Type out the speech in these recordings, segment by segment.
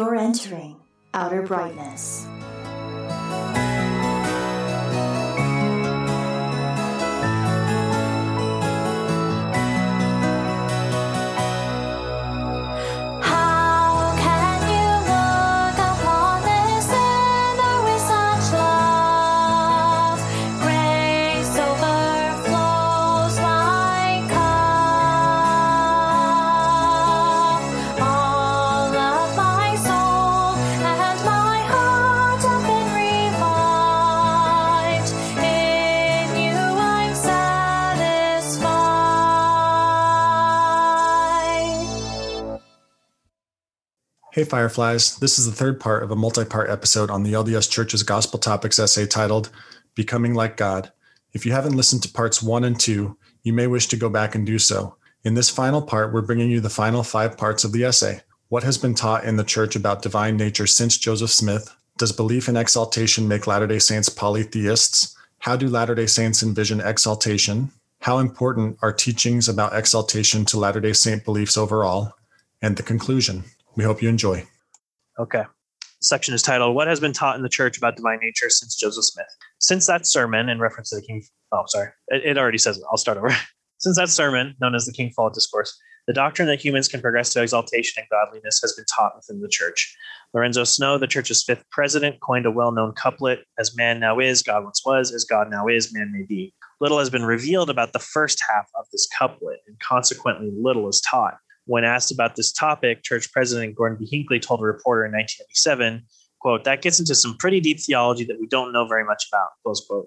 You're entering outer brightness. Hey, Fireflies. This is the third part of a multi part episode on the LDS Church's Gospel Topics essay titled Becoming Like God. If you haven't listened to parts one and two, you may wish to go back and do so. In this final part, we're bringing you the final five parts of the essay. What has been taught in the church about divine nature since Joseph Smith? Does belief in exaltation make Latter day Saints polytheists? How do Latter day Saints envision exaltation? How important are teachings about exaltation to Latter day Saint beliefs overall? And the conclusion. We hope you enjoy. Okay. Section is titled What Has Been Taught in the Church About Divine Nature Since Joseph Smith. Since that sermon, in reference to the King, oh, sorry, it, it already says it. I'll start over. Since that sermon, known as the King Follett Discourse, the doctrine that humans can progress to exaltation and godliness has been taught within the church. Lorenzo Snow, the church's fifth president, coined a well known couplet As man now is, God once was, as God now is, man may be. Little has been revealed about the first half of this couplet, and consequently, little is taught. When asked about this topic, church president Gordon B. Hinckley told a reporter in 1987, quote, that gets into some pretty deep theology that we don't know very much about, close quote.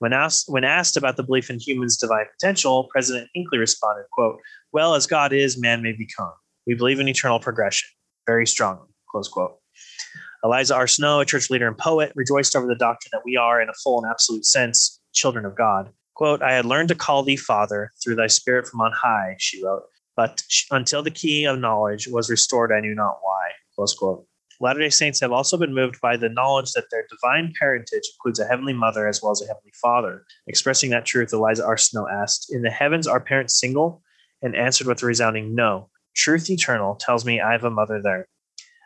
When asked, when asked about the belief in humans' divine potential, President Hinckley responded, quote, well, as God is, man may become. We believe in eternal progression, very strongly, close quote. Eliza R. Snow, a church leader and poet, rejoiced over the doctrine that we are, in a full and absolute sense, children of God. Quote, I had learned to call thee Father through thy spirit from on high, she wrote, but until the key of knowledge was restored, I knew not why, close quote. Latter day Saints have also been moved by the knowledge that their divine parentage includes a heavenly mother as well as a heavenly father. Expressing that truth, Eliza R. Snow asked, In the heavens, are parents single? And answered with a resounding no. Truth eternal tells me I have a mother there.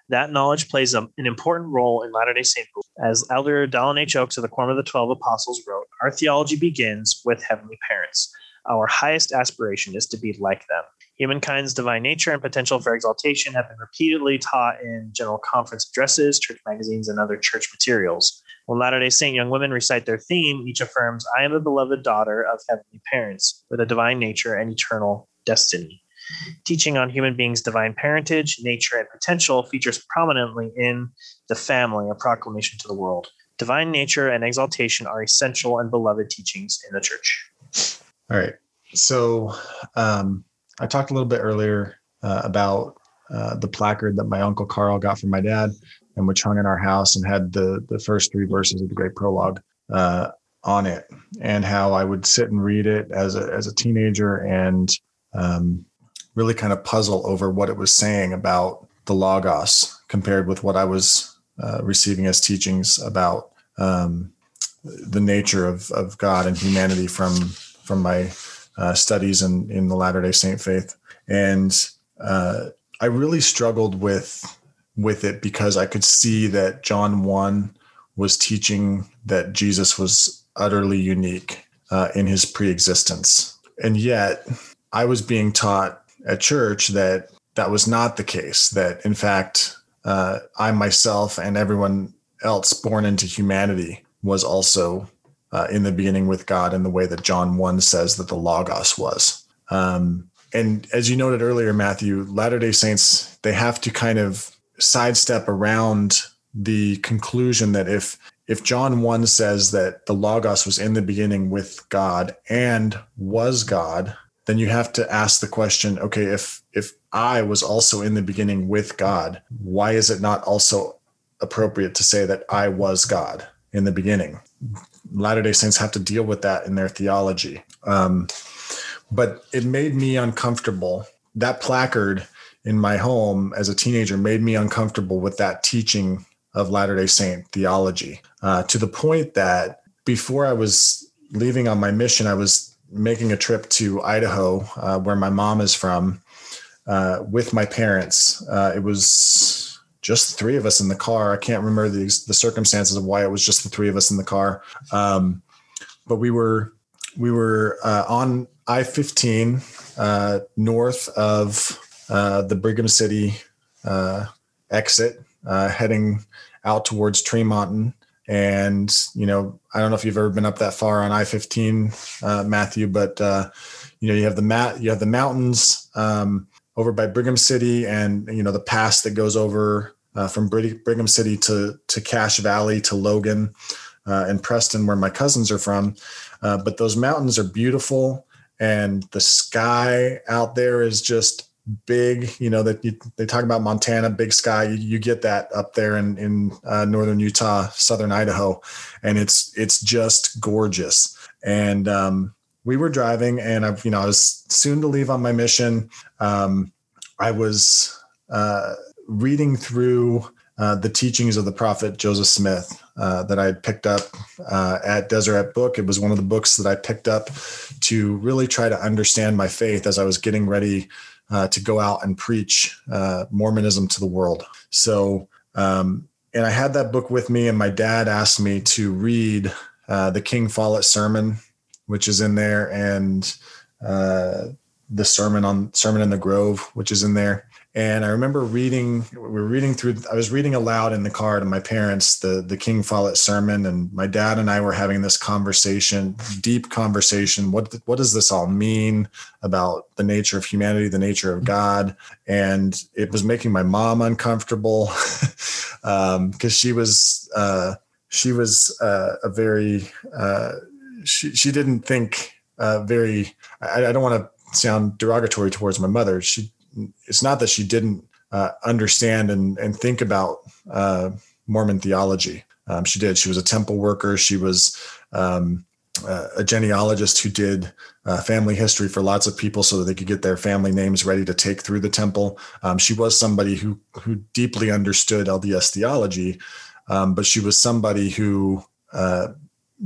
That knowledge plays an important role in Latter day Saint belief. As Elder Dallin H. Oaks of the Quorum of the Twelve Apostles wrote, Our theology begins with heavenly parents. Our highest aspiration is to be like them. Humankind's divine nature and potential for exaltation have been repeatedly taught in general conference addresses, church magazines, and other church materials. When Latter day Saint young women recite their theme, each affirms, I am a beloved daughter of heavenly parents with a divine nature and eternal destiny. Teaching on human beings' divine parentage, nature, and potential features prominently in The Family, a proclamation to the world. Divine nature and exaltation are essential and beloved teachings in the church. All right. So um, I talked a little bit earlier uh, about uh, the placard that my uncle Carl got from my dad, and which hung in our house and had the the first three verses of the Great Prologue uh, on it, and how I would sit and read it as a as a teenager and um, really kind of puzzle over what it was saying about the Logos compared with what I was uh, receiving as teachings about um, the nature of of God and humanity from from my uh, studies in in the Latter Day Saint faith, and uh, I really struggled with with it because I could see that John one was teaching that Jesus was utterly unique uh, in his preexistence, and yet I was being taught at church that that was not the case. That in fact, uh, I myself and everyone else born into humanity was also uh, in the beginning with God in the way that John 1 says that the Logos was. Um, and as you noted earlier, Matthew, Latter day Saints, they have to kind of sidestep around the conclusion that if if John 1 says that the Logos was in the beginning with God and was God, then you have to ask the question, okay, if if I was also in the beginning with God, why is it not also appropriate to say that I was God in the beginning? Latter day Saints have to deal with that in their theology. Um, but it made me uncomfortable. That placard in my home as a teenager made me uncomfortable with that teaching of Latter day Saint theology uh, to the point that before I was leaving on my mission, I was making a trip to Idaho, uh, where my mom is from, uh, with my parents. Uh, it was just the three of us in the car. I can't remember the the circumstances of why it was just the three of us in the car. Um, but we were we were uh, on I fifteen uh, north of uh, the Brigham City uh, exit, uh, heading out towards Tremonton. And you know, I don't know if you've ever been up that far on I fifteen, uh, Matthew, but you know, you have the mat, you have the mountains um, over by Brigham City, and you know the pass that goes over from Brigham City to to Cache Valley to Logan and Preston, where my cousins are from. but those mountains are beautiful and the sky out there is just big. You know that they talk about montana big sky. You, you get that up there in in uh, northern utah southern idaho and it's it's just gorgeous. And um, we were driving and i you know i was soon to leave on my mission. Um, i was uh, reading through uh, the teachings of the prophet joseph smith uh, that I had picked up uh, at Deseret Book. It was one of the books that I picked up to really try to understand my faith as I was getting ready uh, to go out and preach uh, Mormonism to the world. So, um, and I had that book with me, and my dad asked me to read uh, the King Follett sermon, which is in there, and the sermon on Sermon in the Grove, which is in there. And I remember reading, we were reading through, I was reading aloud in the car to my parents, the, the King Follett sermon. And my dad and I were having this conversation, deep conversation. What, what does this all mean about the nature of humanity, the nature of God? And it was making my mom uncomfortable because um, she was, uh, she was uh, a very, uh, she, she didn't think uh, very, I, I don't want to sound derogatory towards my mother. She it's not that she didn't uh, understand and, and think about uh, Mormon theology. Um, she did. She was a temple worker. She was um, uh, a genealogist who did uh, family history for lots of people so that they could get their family names ready to take through the temple. Um, she was somebody who who deeply understood LDS theology, um, but she was somebody who uh,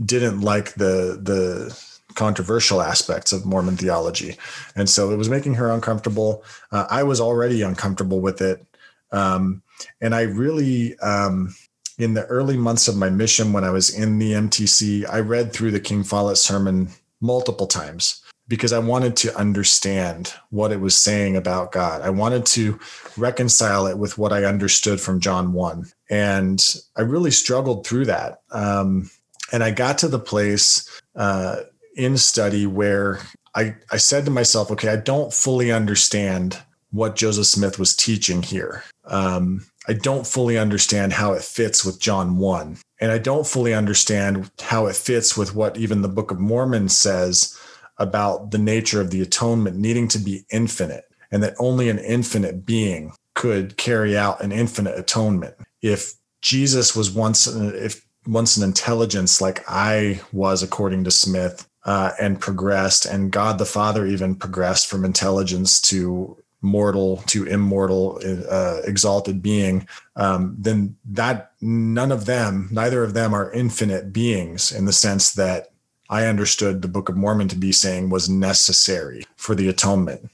didn't like the the controversial aspects of Mormon theology. And so it was making her uncomfortable. Uh, I was already uncomfortable with it. Um, and I really, um, in the early months of my mission, when I was in the MTC, I read through the King Follett sermon multiple times because I wanted to understand what it was saying about God. I wanted to reconcile it with what I understood from John 1. And I really struggled through that. Um, and I got to the place uh, in study where I, I said to myself, okay, I don't fully understand what Joseph Smith was teaching here. Um, I don't fully understand how it fits with John 1. And I don't fully understand how it fits with what even the Book of Mormon says about the nature of the atonement needing to be infinite and that only an infinite being could carry out an infinite atonement. If Jesus was once, if once an intelligence like I was, according to Smith, uh, and progressed, and God the Father even progressed from intelligence to mortal to immortal, uh, exalted being, um, then that none of them, neither of them are infinite beings in the sense that I understood the Book of Mormon to be saying was necessary for the atonement.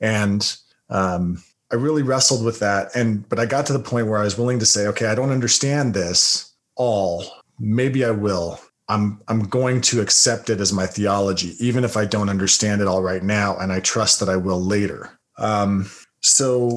And um, I really wrestled with that. And, but I got to the point where I was willing to say, okay, I don't understand this all. Maybe I will I'm I'm going to accept it as my theology, even if I don't understand it all right now, and I trust that I will later. Um, so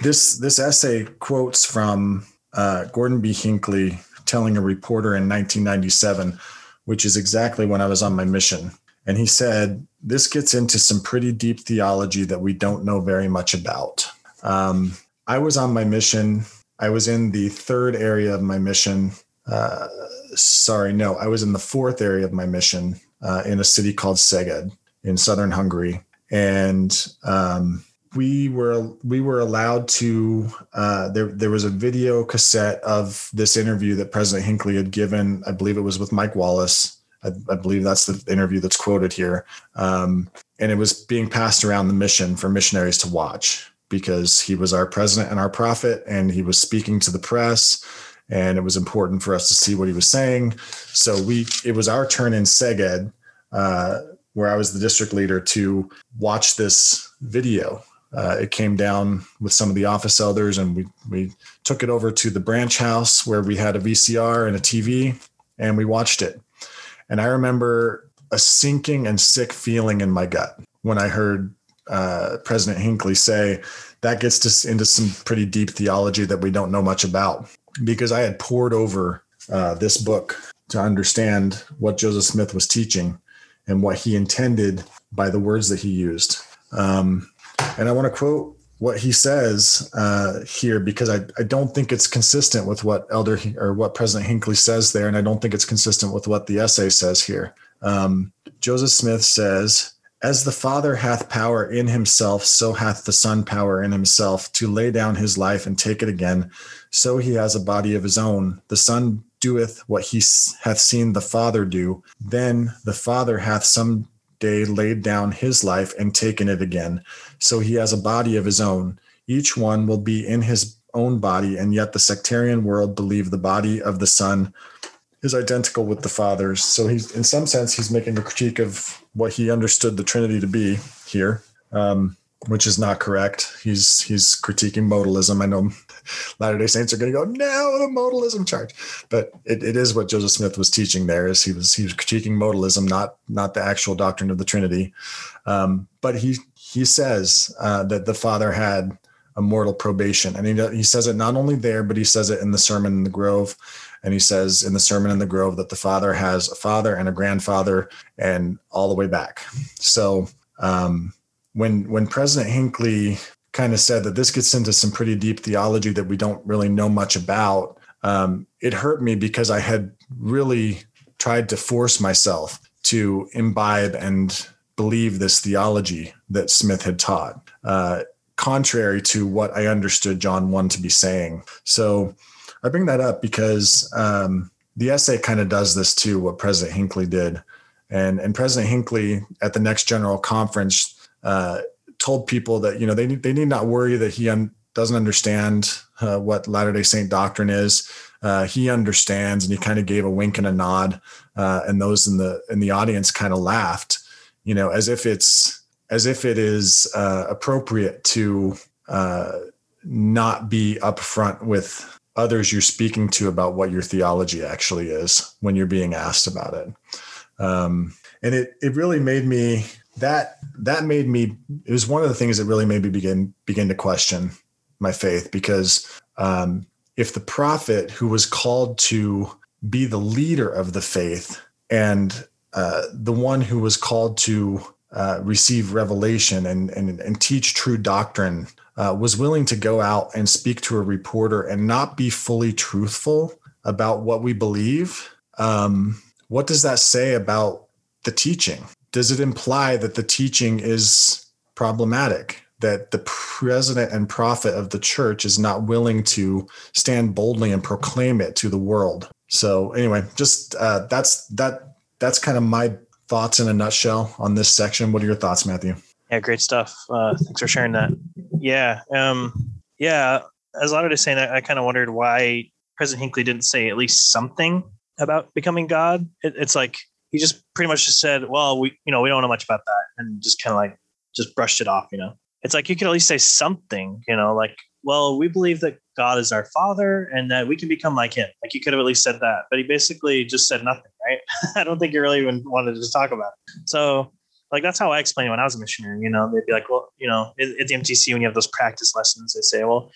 this this essay quotes from uh, Gordon B. Hinckley telling a reporter in 1997, which is exactly when I was on my mission, and he said, "This gets into some pretty deep theology that we don't know very much about." Um, I was on my mission. I was in the third area of my mission. Uh, sorry, no, I was in the fourth area of my mission uh, in a city called Szeged in southern Hungary, and um, we were we were allowed to. Uh, there there was a video cassette of this interview that President Hinckley had given. I believe it was with Mike Wallace. I, I believe that's the interview that's quoted here, um, and it was being passed around the mission for missionaries to watch because he was our president and our prophet, and he was speaking to the press and it was important for us to see what he was saying. So we it was our turn in Szeged, uh, where I was the district leader, to watch this video uh, it came down with some of the office elders, and we we took it over to the branch house where we had a VCR and a TV, and we watched it. And I remember a sinking and sick feeling in my gut when I heard uh, President Hinckley say that gets us into some pretty deep theology that we don't know much about because I had poured over uh, this book to understand what Joseph Smith was teaching and what he intended by the words that he used. Um, and I want to quote what he says uh, here because I, I don't think it's consistent with what Elder or what President Hinckley says there, and I don't think it's consistent with what the essay says here. Um, Joseph Smith says, "As the Father hath power in Himself, so hath the Son power in Himself to lay down His life and take it again. So He has a body of His own. The Son doeth what He hath seen the Father do. Then the Father hath some day laid down his life and taken it again. So he has a body of his own. Each one will be in his own body, and yet the sectarian world believe the body of the Son is identical with the Father's. So he's, in some sense, he's making a critique of what he understood the Trinity to be here, um, which is not correct. He's he's critiquing modalism. I know Latter Day Saints are going to go no the modalism charge, but it, it is what Joseph Smith was teaching there. Is he was he was critiquing modalism, not not the actual doctrine of the Trinity. Um, but he he says uh, that the Father had a mortal probation, and he he says it not only there, but he says it in the Sermon in the Grove. And he says in the Sermon in the Grove that the Father has a father and a grandfather, and all the way back. So um, when when President Hinckley kind of said that this gets into some pretty deep theology that we don't really know much about, um, it hurt me because I had really tried to force myself to imbibe and believe this theology that Smith had taught, uh, contrary to what I understood John 1 to be saying. So I bring that up because um, the essay kind of does this too, what President Hinckley did. And, and President Hinckley at the next general conference uh, told people that you know they they need not worry that he un, doesn't understand uh, what Latter Day Saint doctrine is. Uh, he understands, and he kind of gave a wink and a nod, uh, and those in the in the audience kind of laughed, you know, as if it's as if it is uh, appropriate to uh, not be upfront with others you're speaking to about what your theology actually is when you're being asked about it. Um, and it it really made me that that made me it was one of the things that really made me begin begin to question my faith because um, if the prophet who was called to be the leader of the faith and uh, the one who was called to uh, receive revelation and, and, and teach true doctrine uh, was willing to go out and speak to a reporter and not be fully truthful about what we believe um, what does that say about the teaching does it imply that the teaching is problematic? That the president and prophet of the church is not willing to stand boldly and proclaim it to the world? So anyway, just uh, that's that that's kind of my thoughts in a nutshell on this section. What are your thoughts, Matthew? Yeah, great stuff. Uh, thanks for sharing that. Yeah, um, yeah. As Latter Day Saint, I, I kind of wondered why President Hinckley didn't say at least something about becoming God. It, it's like he just pretty much just said, "Well, we you know we don't know much about that," and just kind of like just brushed it off. You know, it's like you could at least say something. You know, like, well, we believe that God is our Father and that we can become like Him. Like you could have at least said that, but he basically just said nothing. Right? I don't think he really even wanted to talk about it. So. Like that's how I explained it when I was a missionary. You know, they'd be like, "Well, you know, at the MTC when you have those practice lessons, they say, well,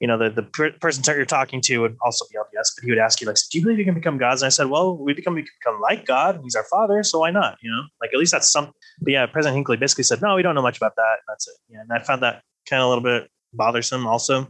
you know, the, the per- person you're talking to would also be LDS, but he would ask you, like, do you believe you can become gods? And I said, well, we become, we become like God. He's our father. So why not? You know, like at least that's some, but yeah, President Hinckley basically said, no, we don't know much about that. That's it. Yeah. And I found that kind of a little bit bothersome also.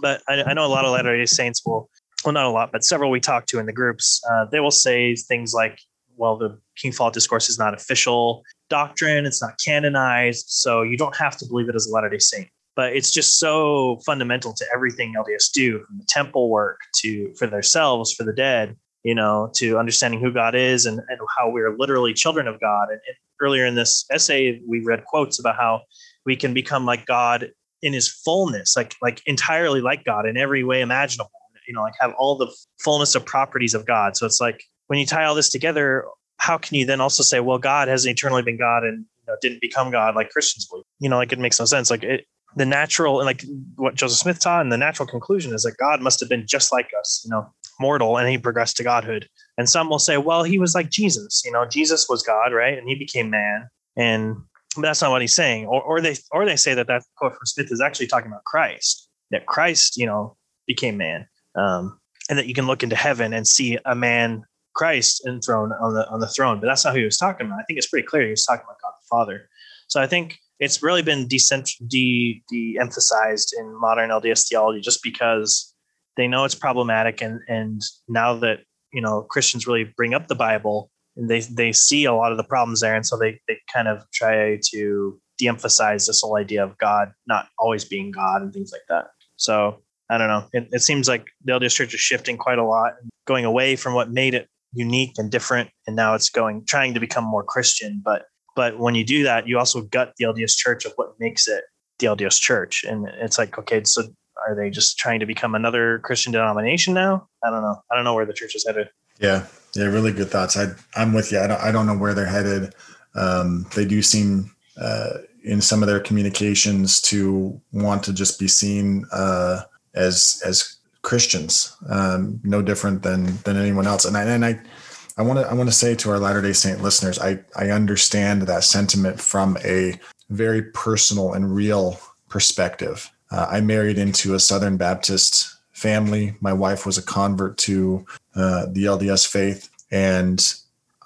But I, I know a lot of Latter day Saints will, well, not a lot, but several we talk to in the groups, uh, they will say things like, well, the King Follett Discourse is not official doctrine. It's not canonized. So you don't have to believe it as a Latter day Saint but it's just so fundamental to everything LDS do from the temple work to for themselves, for the dead, you know, to understanding who God is and, and how we're literally children of God. And, and earlier in this essay, we read quotes about how we can become like God in his fullness, like like entirely like God in every way imaginable. You know, like have all the fullness of properties of God. So it's like when you tie all this together, how can you then also say, well, God has eternally been God and you know, didn't become God like Christians believe. You know, like it makes no sense. Like it, the natural and like what Joseph Smith taught, and the natural conclusion is that God must have been just like us, you know, mortal, and he progressed to godhood. And some will say, well, he was like Jesus. You know, Jesus was God, right? And he became man. And that's not what he's saying. Or, or they or they say that that quote from Smith is actually talking about Christ. That Christ, you know, became man, um, and that you can look into heaven and see a man, Christ, enthroned on the on the throne. But that's not who he was talking about. I think it's pretty clear he was talking about God the Father. So I think it's really been decent de de-emphasized in modern LDS theology just because they know it's problematic and and now that you know Christians really bring up the Bible and they they see a lot of the problems there and so they they kind of try to de-emphasize this whole idea of God not always being God and things like that. So I don't know. It, it seems like the LDS Church is shifting quite a lot, going away from what made it unique and different, and now it's going trying to become more Christian. But but when you do that, you also gut the LDS Church of what makes it the LDS Church, and it's like okay, so are they just trying to become another Christian denomination now? I don't know. I don't know where the church is headed. Yeah, yeah, really good thoughts. I I'm with you. I don't I don't know where they're headed. Um, they do seem uh, in some of their communications to want to just be seen uh, as as Christians, um, no different than than anyone else. And I and I I want to I want to say to our Latter Day Saint listeners, I I understand that sentiment from a very personal and real perspective. Uh, I married into a Southern Baptist family. My wife was a convert to uh, the LDS faith, and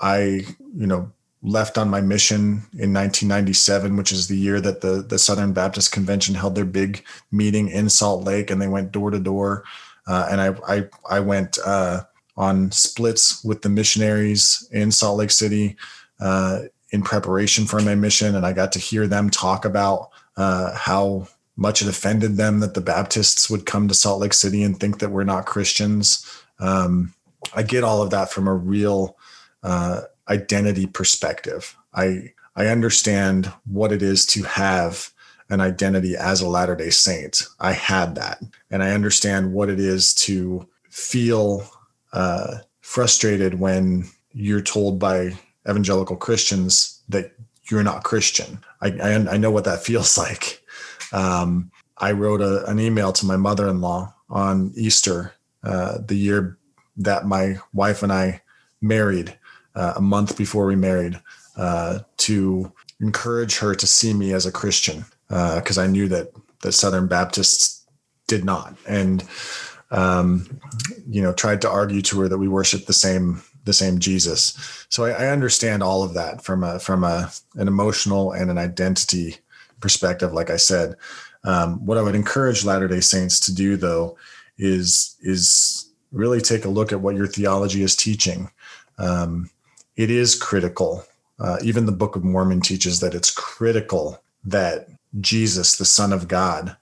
I, you know, left on my mission in 1997, which is the year that the the Southern Baptist Convention held their big meeting in Salt Lake, and they went door to door. Uh, and I I I went uh, on splits with the missionaries in Salt Lake City uh, in preparation for my mission, and I got to hear them talk about uh, how much it offended them that the Baptists would come to Salt Lake City and think that we're not Christians. Um, I get all of that from a real uh, identity perspective. I I understand what it is to have an identity as a Latter Day Saint. I had that, and I understand what it is to feel uh, frustrated when you're told by evangelical Christians that you're not Christian. I, I, I know what that feels like. Um, I wrote a, an email to my mother in law on Easter, uh, the year that my wife and I married, uh, a month before we married, uh, to encourage her to see me as a Christian, because uh, I knew that the Southern Baptists did not. And um, you know, tried to argue to her that we worship the same the same Jesus. So I, I understand all of that from a from a an emotional and an identity perspective. Like I said, um, what I would encourage Latter Day Saints to do though is is really take a look at what your theology is teaching. Um, it is critical. Uh, even the Book of Mormon teaches that it's critical that Jesus, the Son of God,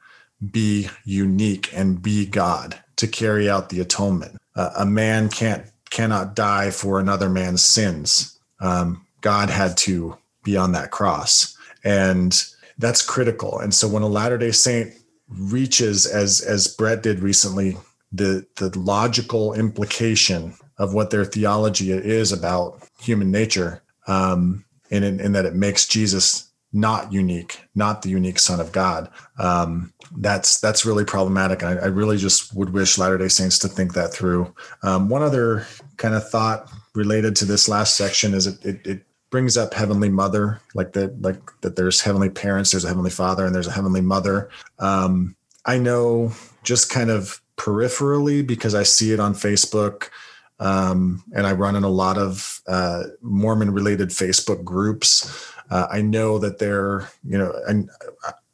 be unique and be God to carry out the atonement. Uh, a man can't cannot die for another man's sins. Um, God had to be on that cross, and that's critical. And so when a Latter Day Saint reaches, as as Brett did recently, the the logical implication of what their theology is about human nature, um, and in, in that it makes Jesus not unique, not the unique Son of God. Um, that's that's really problematic. I, I, really just would wish Latter Day Saints to think that through. Um, one other kind of thought related to this last section is it, it, it brings up Heavenly Mother, like that, like that. There's heavenly parents, there's a heavenly Father, and there's a heavenly Mother. Um, I know just kind of peripherally because I see it on Facebook. Um, and I run in a lot of uh, Mormon related Facebook groups. Uh, I know that they're, you know, and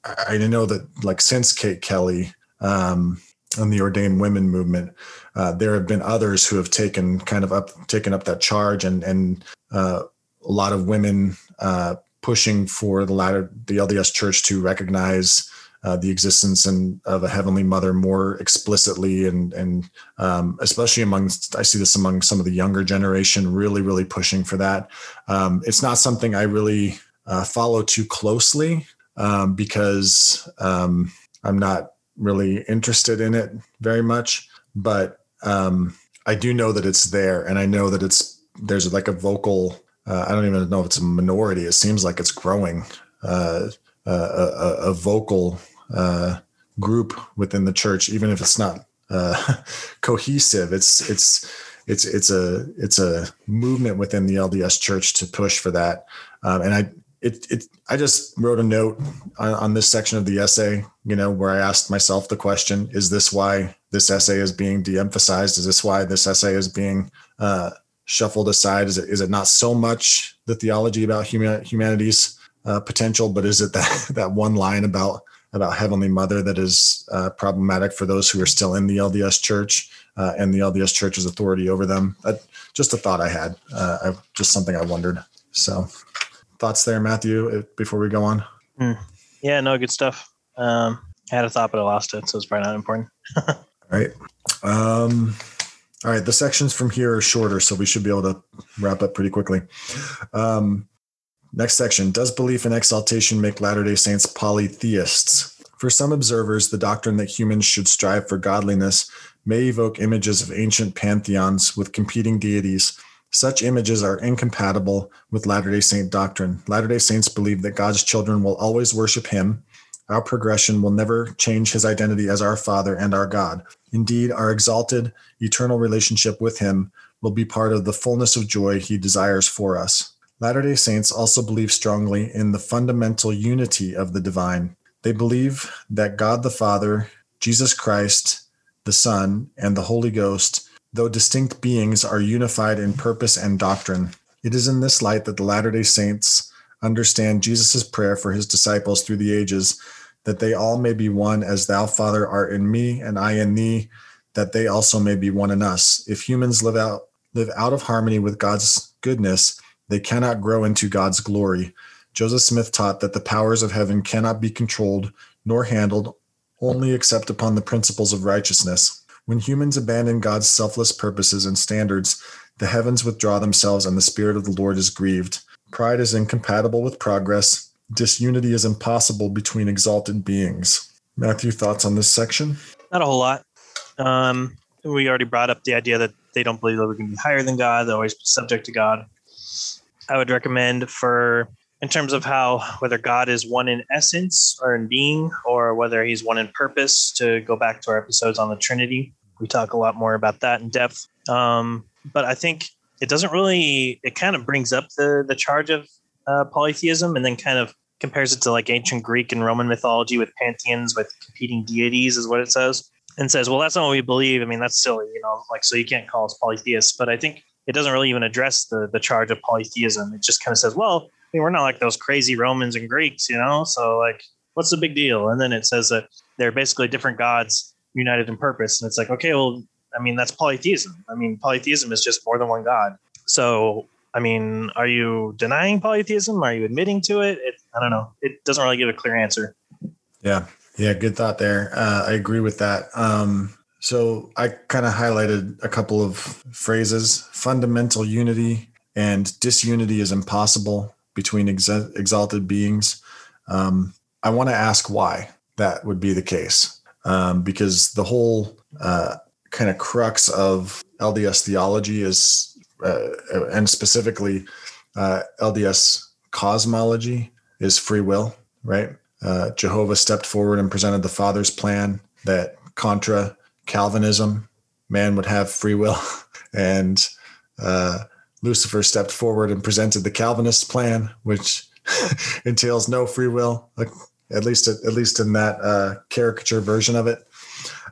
I, I know that like since Kate Kelly um, and the ordained women movement, uh, there have been others who have taken kind of up taken up that charge, and and uh, a lot of women uh, pushing for the latter the LDS Church to recognize uh, the existence and of a heavenly mother more explicitly and and um, especially among I see this among some of the younger generation really really pushing for that. Um, it's not something I really uh, follow too closely um, because um, I'm not really interested in it very much, but um, I do know that it's there, and I know that it's there's like a vocal uh, I don't even know if it's a minority. It seems like it's growing. Uh, a, a, a vocal uh, group within the church, even if it's not uh, cohesive. It's it's it's it's a it's a movement within the LDS Church to push for that. Um, and I it it I just wrote a note on, on this section of the essay, you know, where I asked myself the question: Is this why this essay is being de-emphasized? Is this why this essay is being uh, shuffled aside? Is it is it not so much the theology about human, humanity's uh, potential, but is it that that one line about about Heavenly Mother that is uh, problematic for those who are still in the LDS Church uh, and the LDS Church's authority over them? just a thought I had, uh, I, just something I wondered. So, thoughts there, Matthew, uh, before we go on? Mm. Yeah, no, good stuff. Um, I had a thought, but I lost it, so it's probably not important. all right. Um, all right. The sections from here are shorter, so we should be able to wrap up pretty quickly. Um, Next section Does belief in exaltation make Latter day Saints polytheists? For some observers, the doctrine that humans should strive for godliness may evoke images of ancient pantheons with competing deities. Such images are incompatible with Latter day Saint doctrine. Latter day Saints believe that God's children will always worship Him. Our progression will never change His identity as our Father and our God. Indeed, our exalted, eternal relationship with Him will be part of the fullness of joy He desires for us. Latter day Saints also believe strongly in the fundamental unity of the divine. They believe that God the Father, Jesus Christ, the Son, and the Holy Ghost, though distinct beings, are unified in purpose and doctrine. It is in this light that the Latter day Saints understand Jesus' prayer for his disciples through the ages that they all may be one as thou, Father, art in me and I in thee, that they also may be one in us. If humans live out live out of harmony with God's goodness, they cannot grow into God's glory. Joseph Smith taught that the powers of heaven cannot be controlled nor handled only except upon the principles of righteousness. When humans abandon God's selfless purposes and standards, the heavens withdraw themselves and the spirit of the Lord is grieved. Pride is incompatible with progress. Disunity is impossible between exalted beings. Matthew, thoughts on this section? Not a whole lot. Um, we already brought up the idea that they don't believe that we can be higher than God. They're always subject to God. I would recommend for in terms of how whether God is one in essence or in being, or whether he's one in purpose, to go back to our episodes on the Trinity. We talk a lot more about that in depth. Um, but I think it doesn't really, it kind of brings up the, the charge of uh, polytheism and then kind of compares it to like ancient Greek and Roman mythology with pantheons with competing deities, is what it says. And says, well, that's not what we believe. I mean, that's silly, you know, like, so you can't call us polytheists. But I think it doesn't really even address the the charge of polytheism. It just kind of says, well, I mean, we're not like those crazy Romans and Greeks, you know. So like, what's the big deal? And then it says that they're basically different gods united in purpose, and it's like, okay, well, I mean, that's polytheism. I mean, polytheism is just more than one god. So I mean, are you denying polytheism? Are you admitting to it? it I don't know. It doesn't really give a clear answer. Yeah. Yeah. Good thought there. Uh, I agree with that. Um, so I kind of highlighted a couple of phrases fundamental unity and disunity is impossible between ex- exalted beings. Um, I want to ask why that would be the case. Um, because the whole uh, kind of crux of LDS theology is, uh, and specifically uh, LDS cosmology, is free will, right? Uh, Jehovah stepped forward and presented the Father's plan that contra Calvinism, man would have free will, and uh, Lucifer stepped forward and presented the Calvinist plan, which entails no free will, at least at, least in that uh, caricature version of it.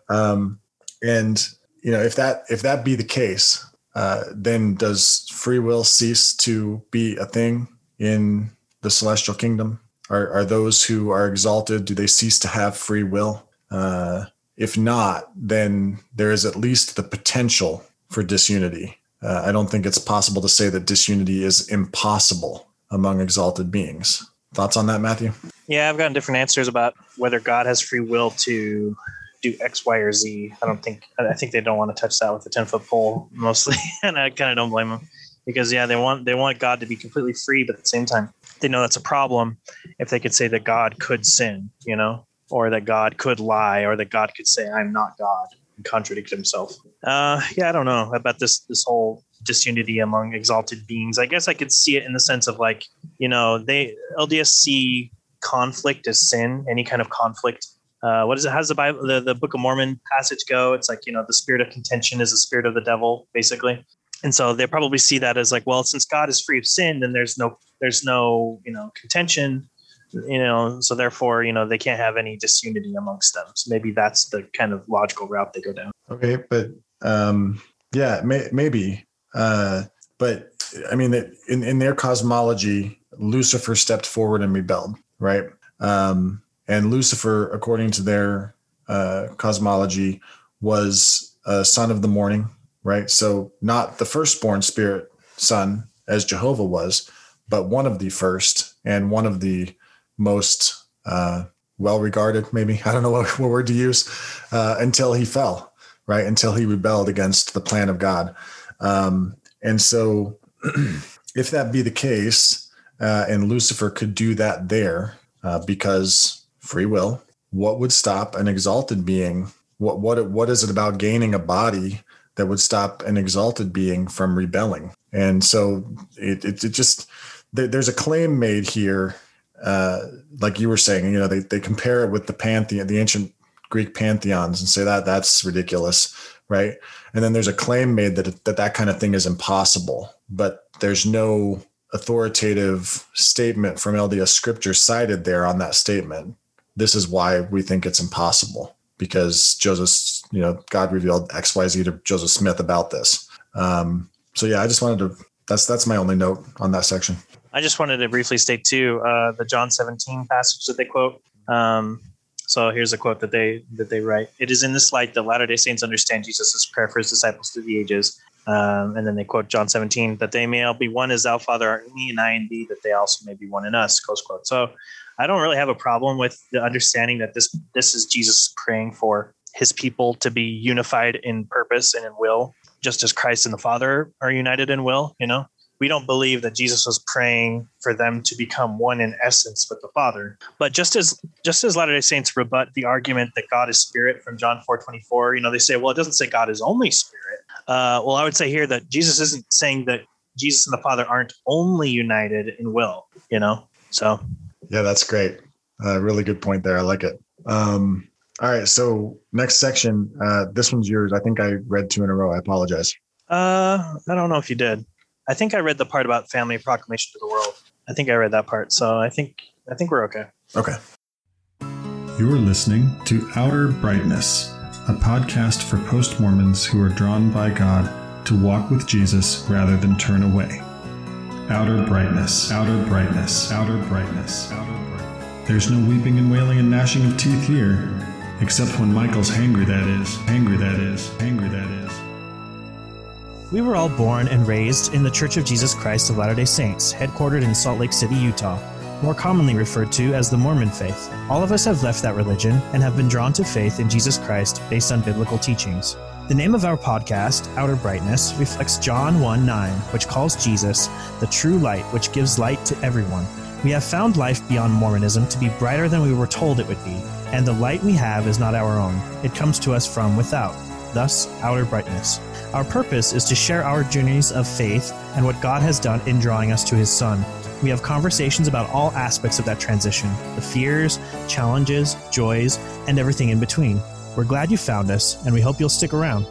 Um, and you know, if that if that be the case, uh, then does free will cease to be a thing in the celestial kingdom? Are are those who are exalted? Do they cease to have free will? Uh, if not, then there is at least the potential for disunity. Uh, I don't think it's possible to say that disunity is impossible among exalted beings. Thoughts on that, Matthew? Yeah, I've gotten different answers about whether God has free will to do X, Y, or Z. I don't think I think they don't want to touch that with a ten foot pole mostly, and I kind of don't blame them because yeah, they want they want God to be completely free, but at the same time, they know that's a problem if they could say that God could sin. You know, or that God could lie, or that God could say, "I'm not God," and contradict Himself. Uh, yeah, I don't know about this this whole disunity among exalted beings. I guess I could see it in the sense of like, you know, they LDS see conflict as sin, any kind of conflict. Uh, what is it? How's the Bible, the, the Book of Mormon passage go? It's like, you know, the spirit of contention is the spirit of the devil, basically. And so they probably see that as like, well, since God is free of sin, then there's no, there's no, you know, contention, you know, so therefore, you know, they can't have any disunity amongst them. So maybe that's the kind of logical route they go down. Okay, but um, yeah, may, maybe. Uh, but I mean, in in their cosmology, Lucifer stepped forward and rebelled, right? Um, and Lucifer, according to their uh, cosmology, was a son of the morning, right? So not the firstborn spirit son as Jehovah was, but one of the first and one of the most uh, well regarded, maybe I don't know what, what word to use, uh, until he fell, right? Until he rebelled against the plan of God. Um, and so, if that be the case, uh, and Lucifer could do that there uh, because free will, what would stop an exalted being? What what what is it about gaining a body that would stop an exalted being from rebelling? And so it it, it just there, there's a claim made here, uh, like you were saying. You know, they they compare it with the pantheon, the ancient Greek pantheons, and say that that's ridiculous, right? And then there's a claim made that that that kind of thing is impossible, but there's no authoritative statement from LDS scripture cited there on that statement. This is why we think it's impossible because Joseph, you know, God revealed X, Y, Z to Joseph Smith about this. Um, so yeah, I just wanted to. That's that's my only note on that section. I just wanted to briefly state too uh, the John 17 passage that they quote. Um, so here's a quote that they that they write. It is in this light that Latter Day Saints understand Jesus' prayer for his disciples through the ages. Um, and then they quote John 17 that they may all be one as thou Father art in me and I in thee, that they also may be one in us. Close quote. So I don't really have a problem with the understanding that this this is Jesus praying for his people to be unified in purpose and in will, just as Christ and the Father are united in will. You know, we don't believe that Jesus was praying for them to become one in essence with the Father. But just as just as Latter Day Saints rebut the argument that God is Spirit from John four twenty four, you know, they say, well, it doesn't say God is only Spirit. Uh, well, I would say here that Jesus isn't saying that Jesus and the Father aren't only united in will. You know, so Yeah, that's great. Uh, really good point there. I like it. Um, all right, so next section. Uh, this one's yours. I think I read two in a row. I apologize. uh, I don't know if you did. I think I read the part about family proclamation to the world. I think I read that part. So I think I think we're okay. Okay. You're listening to Outer Brightness, a podcast for post Mormons who are drawn by God to walk with Jesus rather than turn away. Outer brightness, outer brightness, outer brightness, outer brightness. There's no weeping and wailing and gnashing of teeth here, except when Michael's hangry, that is, hangry, that is, hangry, that is. We were all born and raised in the Church of Jesus Christ of Latter day Saints, headquartered in Salt Lake City, Utah, more commonly referred to as the Mormon faith. All of us have left that religion and have been drawn to faith in Jesus Christ based on biblical teachings. The name of our podcast, Outer Brightness, reflects John 1 9, which calls Jesus the true light which gives light to everyone. We have found life beyond Mormonism to be brighter than we were told it would be, and the light we have is not our own. It comes to us from without, thus, outer brightness. Our purpose is to share our journeys of faith and what God has done in drawing us to His Son. We have conversations about all aspects of that transition the fears, challenges, joys, and everything in between. We're glad you found us, and we hope you'll stick around.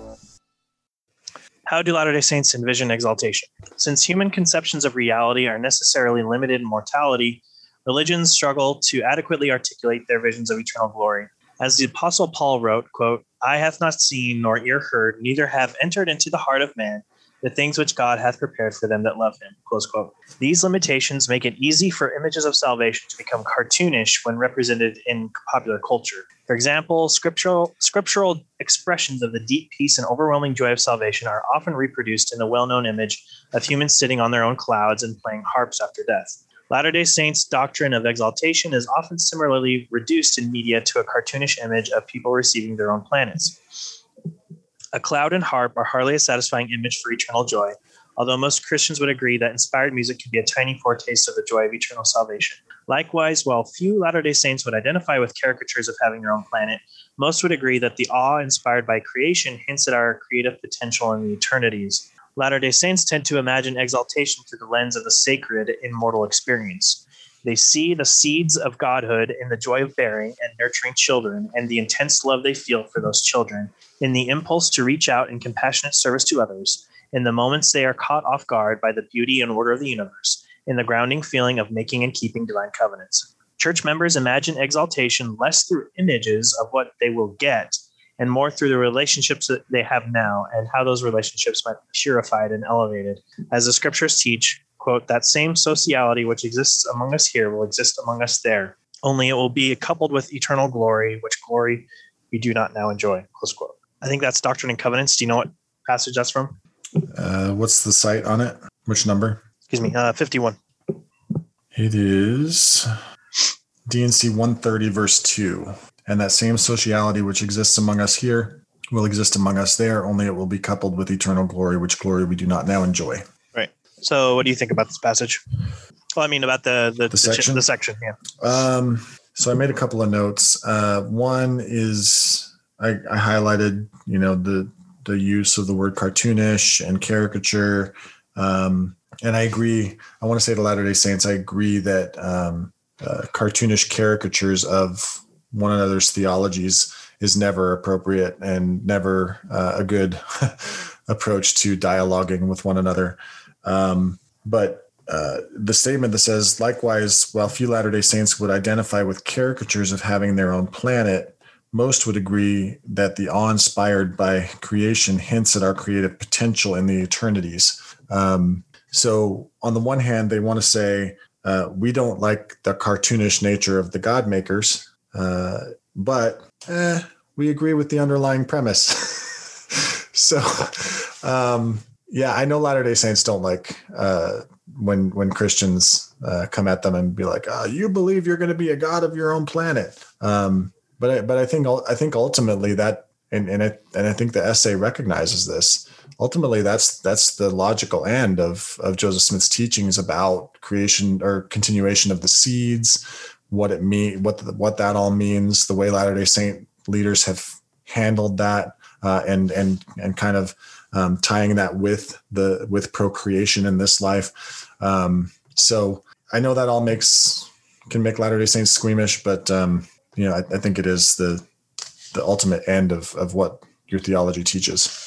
How do Latter day Saints envision exaltation? Since human conceptions of reality are necessarily limited in mortality, religions struggle to adequately articulate their visions of eternal glory. As the Apostle Paul wrote, quote, Eye hath not seen, nor ear heard, neither have entered into the heart of man the things which God hath prepared for them that love him. Close quote. These limitations make it easy for images of salvation to become cartoonish when represented in popular culture. For example, scriptural scriptural expressions of the deep peace and overwhelming joy of salvation are often reproduced in the well-known image of humans sitting on their own clouds and playing harps after death. Latter day Saints' doctrine of exaltation is often similarly reduced in media to a cartoonish image of people receiving their own planets. A cloud and harp are hardly a satisfying image for eternal joy, although most Christians would agree that inspired music can be a tiny foretaste of the joy of eternal salvation. Likewise, while few Latter day Saints would identify with caricatures of having their own planet, most would agree that the awe inspired by creation hints at our creative potential in the eternities. Latter day Saints tend to imagine exaltation through the lens of the sacred in mortal experience. They see the seeds of godhood in the joy of bearing and nurturing children and the intense love they feel for those children, in the impulse to reach out in compassionate service to others, in the moments they are caught off guard by the beauty and order of the universe, in the grounding feeling of making and keeping divine covenants. Church members imagine exaltation less through images of what they will get and more through the relationships that they have now and how those relationships might be purified and elevated. As the scriptures teach, quote, that same sociality which exists among us here will exist among us there, only it will be coupled with eternal glory, which glory we do not now enjoy, close quote. I think that's Doctrine and Covenants. Do you know what passage that's from? Uh, what's the cite on it? Which number? Excuse me, uh, 51. It is DNC 130, verse 2. And that same sociality which exists among us here will exist among us there, only it will be coupled with eternal glory, which glory we do not now enjoy. Right. So, what do you think about this passage? Well, I mean, about the the, The ch- section? the section, yeah. Um, so I made a couple of notes. Uh, one is I, I highlighted, you know, the the use of the word cartoonish and caricature. Um, and I agree. I want to say to Latter Day Saints, I agree that um, uh, cartoonish caricatures of one another's theologies is never appropriate and never uh, a good approach to dialoguing with one another. Um, but uh, the statement that says, likewise, while few Latter day Saints would identify with caricatures of having their own planet, most would agree that the awe inspired by creation hints at our creative potential in the eternities. Um, so, on the one hand, they want to say, uh, we don't like the cartoonish nature of the God makers, uh, but eh, we agree with the underlying premise. so, um, yeah, I know Latter Day Saints don't like uh, when when Christians uh, come at them and be like, oh, "You believe you're going to be a god of your own planet." Um, but I, but I think I think ultimately that and and I, and I think the essay recognizes this. Ultimately, that's that's the logical end of of Joseph Smith's teachings about creation or continuation of the seeds, what it mean, what the, what that all means, the way Latter Day Saint leaders have handled that, uh, and and and kind of um, tying that with the with procreation in this life. Um, so I know that all makes can make Latter Day Saints squeamish, but um, you know I, I think it is the the ultimate end of of what your theology teaches.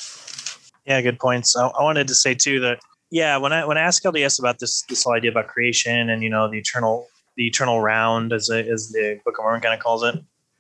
Yeah, good points. I, I wanted to say too that yeah, when I when I asked LDS about this this whole idea about creation and you know the eternal the eternal round as as the Book of Mormon kind of calls it,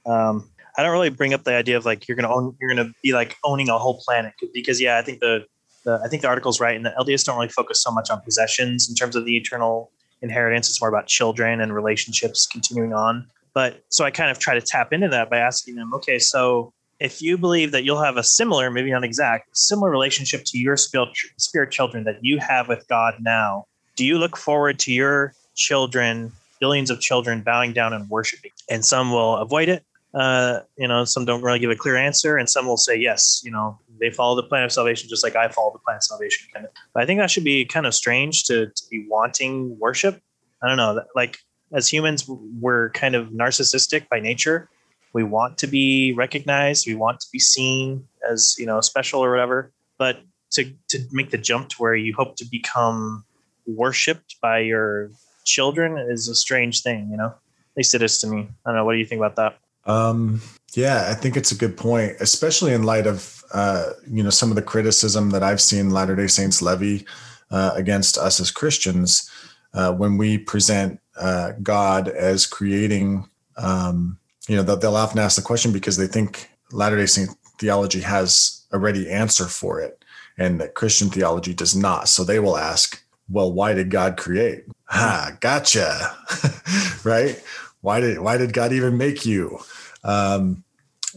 um, I don't really bring up the idea of like you're gonna own you're gonna be like owning a whole planet because yeah, I think the, the I think the article's right and the LDS don't really focus so much on possessions in terms of the eternal inheritance. It's more about children and relationships continuing on. But so I kind of try to tap into that by asking them, okay, so if you believe that you'll have a similar, maybe not exact, similar relationship to your spirit children that you have with God now, do you look forward to your children, billions of children, bowing down and worshiping? And some will avoid it. Uh, you know, some don't really give a clear answer, and some will say yes. You know, they follow the plan of salvation just like I follow the plan of salvation. But I think that should be kind of strange to, to be wanting worship. I don't know. Like as humans, we're kind of narcissistic by nature we want to be recognized we want to be seen as you know special or whatever but to to make the jump to where you hope to become worshipped by your children is a strange thing you know at least it is to me i don't know what do you think about that Um, yeah, I think it's a good point, especially in light of uh, you know some of the criticism that I've seen Latter Day Saints levy uh, against us as Christians uh, when we present uh, God as creating. Um, you know, they'll, they'll often ask the question because they think Latter Day Saint theology has a ready answer for it, and that Christian theology does not. So they will ask, "Well, why did God create?" Ha, gotcha, right? Why did why did God even make you? um,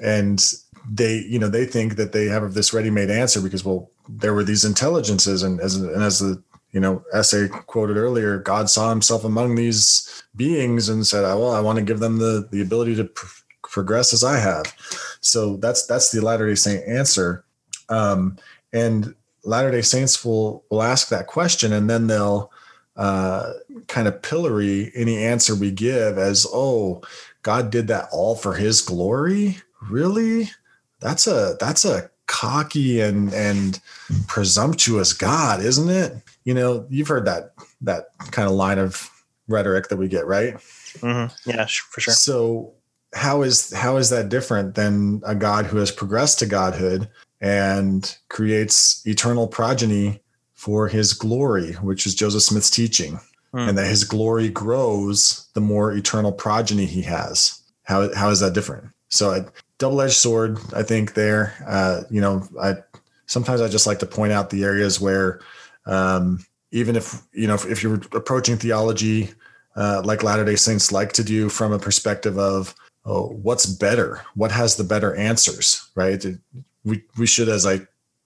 and they you know they think that they have this ready-made answer because well there were these intelligences and as and as the you know essay quoted earlier god saw himself among these beings and said well i want to give them the the ability to pr- progress as i have so that's that's the latter day saint answer um, and latter day saints will will ask that question and then they'll uh, kind of pillory any answer we give as oh God did that all for his glory? Really? That's a that's a cocky and and presumptuous God, isn't it? You know, you've heard that that kind of line of rhetoric that we get, right? Mm-hmm. Yeah, for sure. So how is how is that different than a God who has progressed to godhood and creates eternal progeny for his glory, which is Joseph Smith's teaching, Hmm. and that his glory grows the more eternal progeny he has. How how is that different? So a double-edged sword, I think there. Uh, you know, I sometimes I just like to point out the areas where um, even if you know if, if you're approaching theology uh, like Latter Day Saints like to do from a perspective of oh, what's better, what has the better answers, right? We we should, as I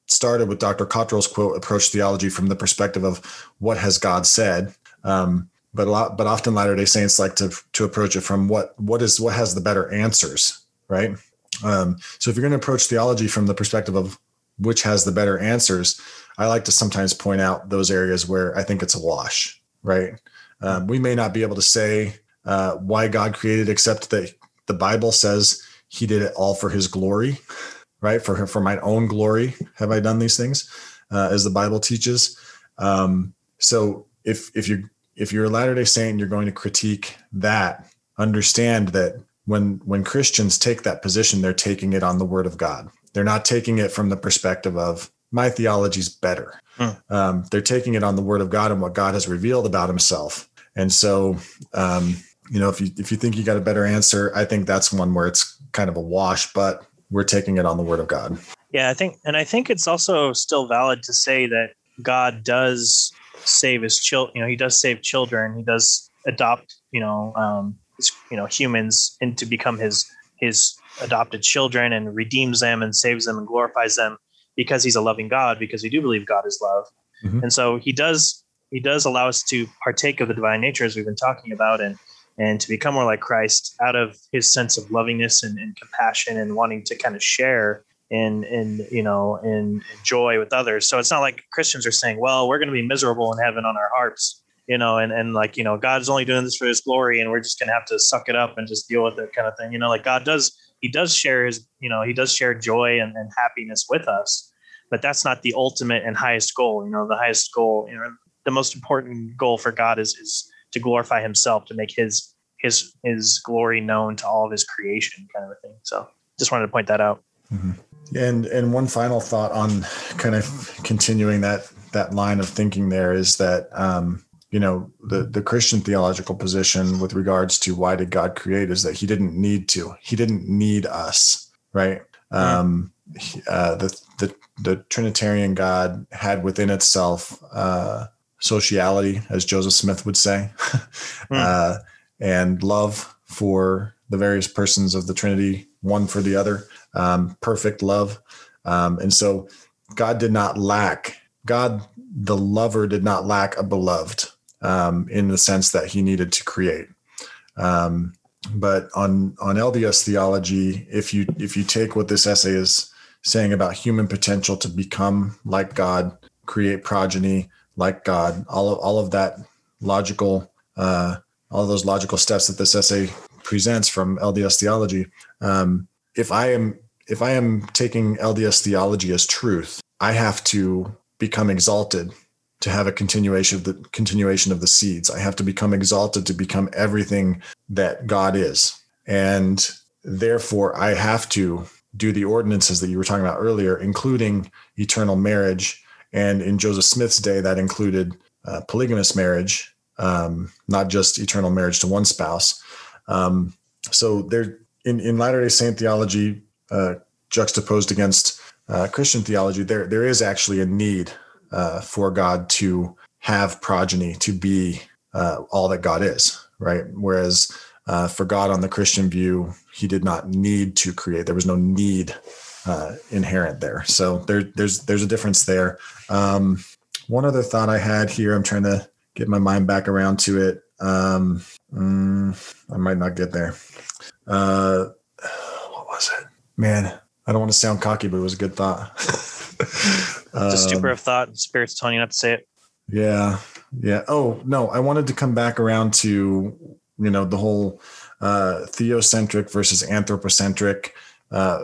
started with Dr. Cottrell's quote, approach theology from the perspective of what has God said. Um, but a lot, but often Latter Day Saints like to to approach it from what what is what has the better answers, right? Um, so if you're going to approach theology from the perspective of which has the better answers, I like to sometimes point out those areas where I think it's a wash, right? Um, we may not be able to say uh, why God created, except that the Bible says He did it all for His glory, right? For for my own glory have I done these things, uh, as the Bible teaches. Um, so if if you if you're a Latter Day Saint, and you're going to critique that. Understand that when when Christians take that position, they're taking it on the Word of God. They're not taking it from the perspective of my theology's better. Hmm. Um, they're taking it on the Word of God and what God has revealed about Himself. And so, um, you know, if you if you think you got a better answer, I think that's one where it's kind of a wash. But we're taking it on the Word of God. Yeah, I think, and I think it's also still valid to say that God does save his children. You know, He does save children. He does adopt. You know, um, his, you know, humans and to become His His adopted children and redeems them and saves them and glorifies them because He's a loving God. Because we do believe God is love, Mhm. and so He does He does allow us to partake of the divine nature as we've been talking about and. And to become more like Christ out of his sense of lovingness and, and compassion and wanting to kind of share in in you know in joy with others. So it's not like christians are saying well we're going to be miserable in heaven on our harps you know and and like you know god's only doing this for his glory and we're just going to have to suck it up and just deal with it kind of thing you know like god does he does share his you know he does share joy and, and happiness with us but that's not the ultimate and highest goal you know the highest goal you know the most important goal for god is is to glorify himself to make his his his glory known to all of his creation kind of a thing so just wanted to point that out And and one final thought on kind of continuing that that line of thinking there is that um, you know the the Christian theological position with regards to why did God create is that He didn't need to. He didn't need us, right? Um, uh, the the the Trinitarian God had within itself uh, sociality, as Joseph Smith would say, uh, and love for the various persons of the Trinity, one for the other um, perfect love. Um, and so God did not lack, God, the lover, did not lack a beloved um, in the sense that he needed to create. Um, but on on LDS theology, if you if you take what this essay is saying about human potential to become like God, create progeny like God, all of all of that logical, uh, all of those logical steps that this essay presents from LDS theology. Um, if I am if I am taking LDS theology as truth, I have to become exalted to have a continuation of the continuation of the seeds. I have to become exalted to become everything that God is. And therefore I have to do the ordinances that you were talking about earlier, including eternal marriage. And in Joseph Smith's day, that included uh, polygamous marriage, um, not just eternal marriage to one spouse. Um, so there, in, in Latter Day Saint theology, uh, juxtaposed against uh, Christian theology, there there is actually a need uh, for God to have progeny to be uh, all that God is, right? Whereas uh, for God on the Christian view, He did not need to create. There was no need uh, inherent there. So there there's there's a difference there. Um, one other thought I had here, I'm trying to get my mind back around to it. Um, mm, I might not get there. Uh, what was it? Man, I don't want to sound cocky, but it was a good thought. It's a stupor Um, of thought. Spirit's telling you not to say it. yeah, yeah. Oh no, I wanted to come back around to you know the whole uh, theocentric versus anthropocentric uh,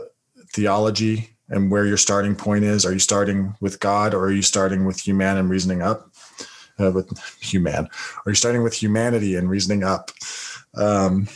theology and where your starting point is. Are you starting with God or are you starting with human and reasoning up? Uh, with human, are you starting with humanity and reasoning up? Um,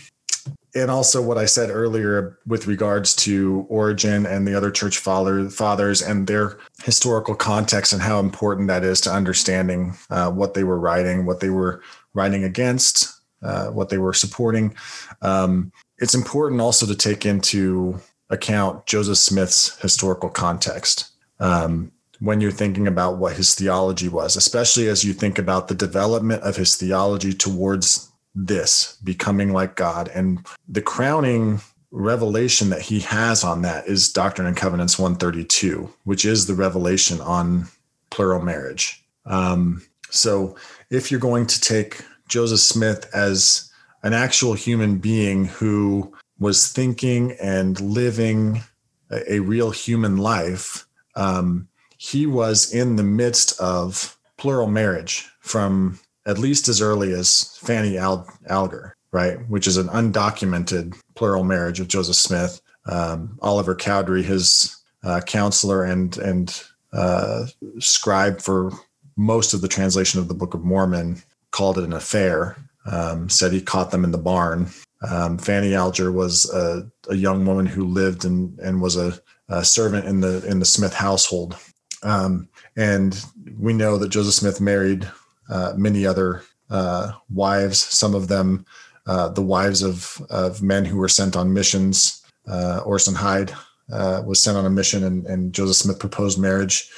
and also what I said earlier with regards to Origen and the other church father, fathers and their historical context and how important that is to understanding uh, what they were writing, what they were writing against, uh, what they were supporting. Um, it's important also to take into account Joseph Smith's historical context um, when you're thinking about what his theology was, especially as you think about the development of his theology towards this becoming like God. And the crowning revelation that he has on that is Doctrine and Covenants 132, which is the revelation on plural marriage. Um, so if you're going to take Joseph Smith as an actual human being who was thinking and living a, a real human life, um, he was in the midst of plural marriage from at least as early as Fanny Al- Alger, right, which is an undocumented plural marriage of Joseph Smith. Um, Oliver Cowdery, his uh, counselor and and uh, scribe for most of the translation of the Book of Mormon, called it an affair. Um, said he caught them in the barn. Um, Fanny Alger was a, a, young woman who lived and and was a, a, servant in the in the Smith household. Um, and we know that Joseph Smith married uh, many other uh, wives. Some of them, uh, the wives of of men who were sent on missions. Uh, Orson Hyde uh, was sent on a mission, and, and Joseph Smith proposed marriage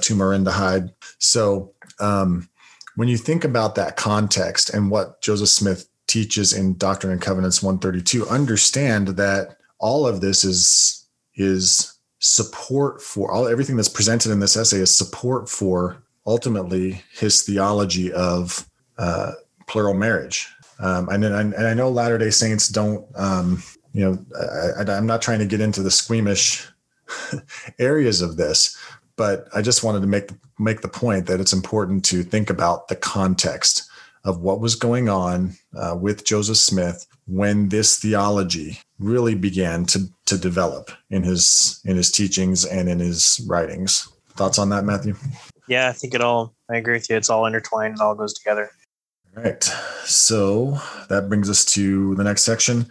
to Miranda Hyde. So. Um, when you think about that context and what Joseph Smith teaches in Doctrine and Covenants 132, understand that all of this is is support for all everything that's presented in this essay is support for ultimately his theology of uh, plural marriage. Um, and, and, I know Latter Day Saints don't, um, you know, I, I'm not trying to get into the squeamish areas of this, but I just wanted to make make the point that it's important to think about the context of what was going on uh, with Joseph Smith when this theology really began to to develop in his in his teachings and in his writings. Thoughts on that, Matthew? Yeah, I think it all. I agree with you. It's all intertwined. It all goes together. All right. So that brings us to the next section.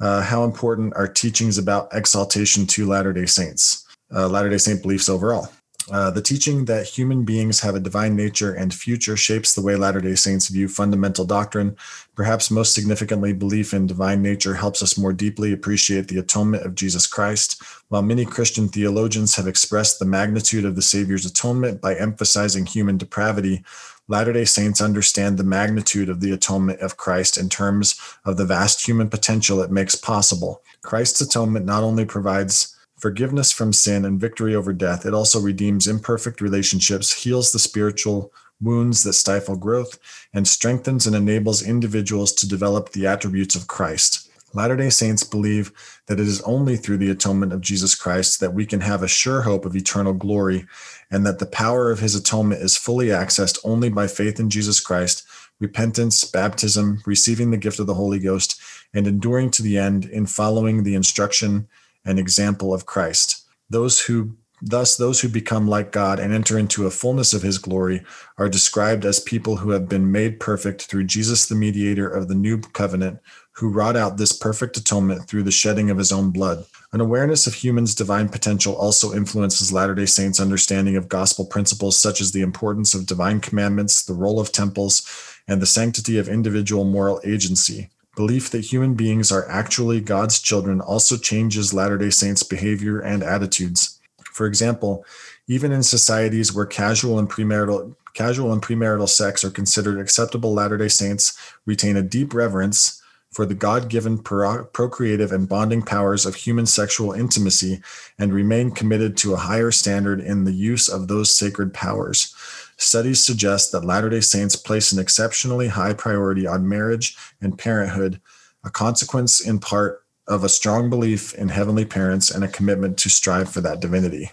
Uh, how important are teachings about exaltation to Latter Day Saints? Uh, Latter Day Saint beliefs overall. Uh, the teaching that human beings have a divine nature and future shapes the way Latter day Saints view fundamental doctrine. Perhaps most significantly, belief in divine nature helps us more deeply appreciate the atonement of Jesus Christ. While many Christian theologians have expressed the magnitude of the Savior's atonement by emphasizing human depravity, Latter day Saints understand the magnitude of the atonement of Christ in terms of the vast human potential it makes possible. Christ's atonement not only provides forgiveness from sin and victory over death. It also redeems imperfect relationships, heals the spiritual wounds that stifle growth, and strengthens and enables individuals to develop the attributes of Christ. Latter day Saints believe that it is only through the atonement of Jesus Christ that we can have a sure hope of eternal glory, and that the power of his atonement is fully accessed only by faith in Jesus Christ, repentance, baptism, receiving the gift of the Holy Ghost, and enduring to the end in following the instruction and example of Christ. Those who Thus, those who become like God and enter into a fullness of his glory are described as people who have been made perfect through Jesus, the mediator of the new covenant, who wrought out this perfect atonement through the shedding of his own blood. An awareness of humans' divine potential also influences Latter day Saints' understanding of gospel principles such as the importance of divine commandments, the role of temples, and the sanctity of individual moral agency. Belief that human beings are actually God's children also changes Latter day Saints' behavior and attitudes. For example, even in societies where casual and premarital casual and premarital sex are considered acceptable, Latter-day Saints retain a deep reverence for the God-given procreative and bonding powers of human sexual intimacy and remain committed to a higher standard in the use of those sacred powers. Studies suggest that Latter day Saints place an exceptionally high priority on marriage and parenthood, a consequence in part of a strong belief in heavenly parents and a commitment to strive for that divinity.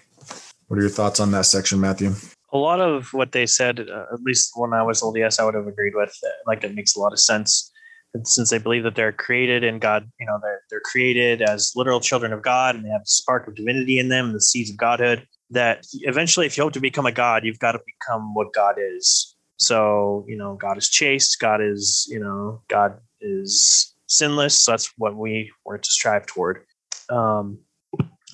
What are your thoughts on that section, Matthew? A lot of what they said, uh, at least when I was LDS, I would have agreed with. That, like, it makes a lot of sense. Since they believe that they're created in God, you know, they're they're created as literal children of God, and they have a spark of divinity in them, the seeds of godhood. That eventually, if you hope to become a god, you've got to become what God is. So, you know, God is chaste. God is, you know, God is sinless. So that's what we were to strive toward. Um,